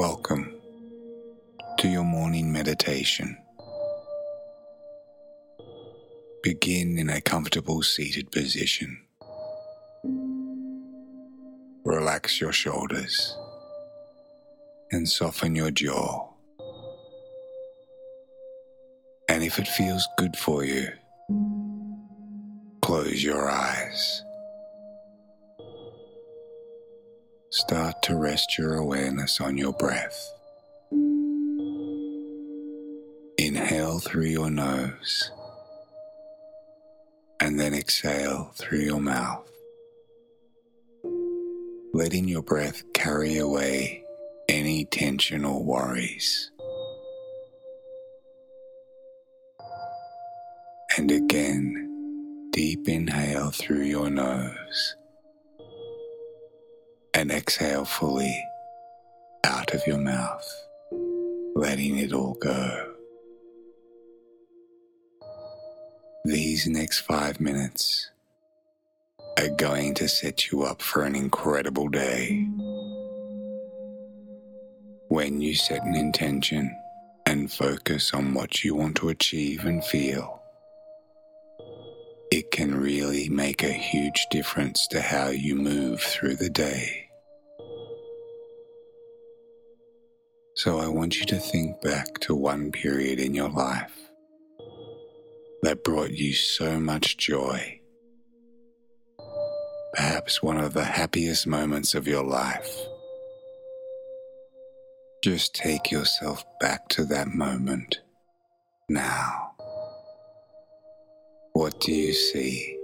Welcome to your morning meditation. Begin in a comfortable seated position. Relax your shoulders and soften your jaw. And if it feels good for you, close your eyes. Start to rest your awareness on your breath. Inhale through your nose and then exhale through your mouth, letting your breath carry away any tension or worries. And again, deep inhale through your nose and exhale fully out of your mouth, letting it all go. These next five minutes are going to set you up for an incredible day. When you set an intention and focus on what you want to achieve and feel, it can really make a huge difference to how you move through the day. So I want you to think back to one period in your life that brought you so much joy. Perhaps one of the happiest moments of your life. Just take yourself back to that moment now. What do you see?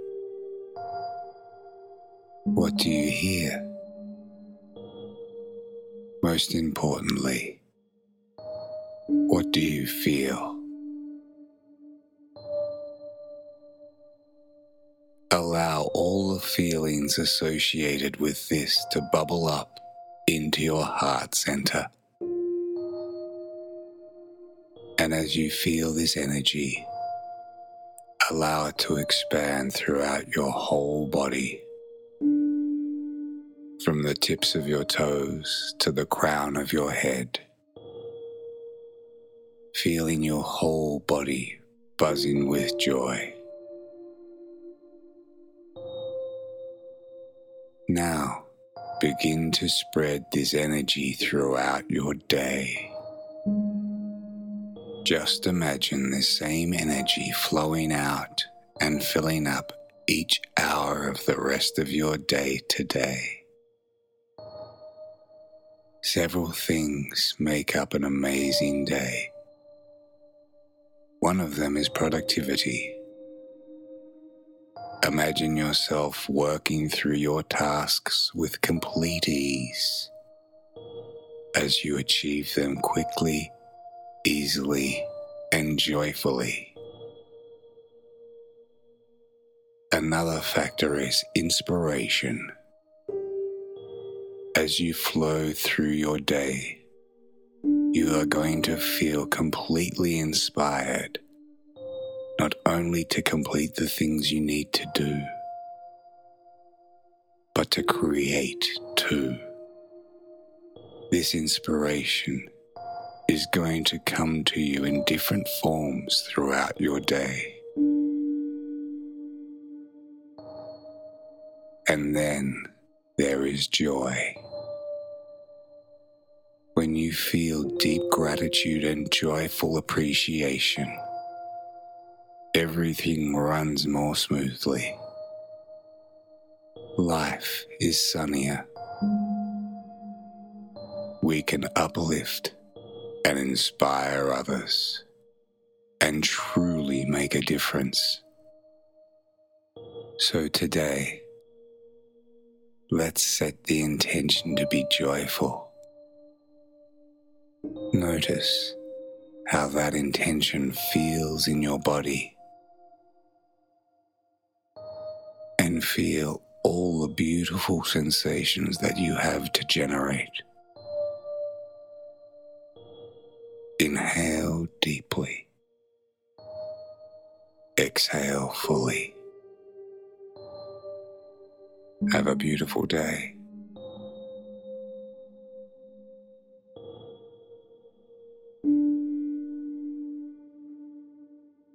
What do you hear? Most importantly, what do you feel? Allow all the feelings associated with this to bubble up into your heart center. And as you feel this energy, allow it to expand throughout your whole body. From the tips of your toes to the crown of your head. Feeling your whole body buzzing with joy. Now, begin to spread this energy throughout your day. Just imagine this same energy flowing out and filling up each hour of the rest of your day today. Several things make up an amazing day. One of them is productivity. Imagine yourself working through your tasks with complete ease as you achieve them quickly, easily, and joyfully. Another factor is inspiration. As you flow through your day, you are going to feel completely inspired not only to complete the things you need to do, but to create too. This inspiration is going to come to you in different forms throughout your day. And then there is joy. When you feel deep gratitude and joyful appreciation everything runs more smoothly. Life is sunnier. We can uplift and inspire others and truly make a difference. So today, let's set the intention to be joyful. Notice how that intention feels in your body and feel all the beautiful sensations that you have to generate. Inhale deeply. Exhale fully. Have a beautiful day.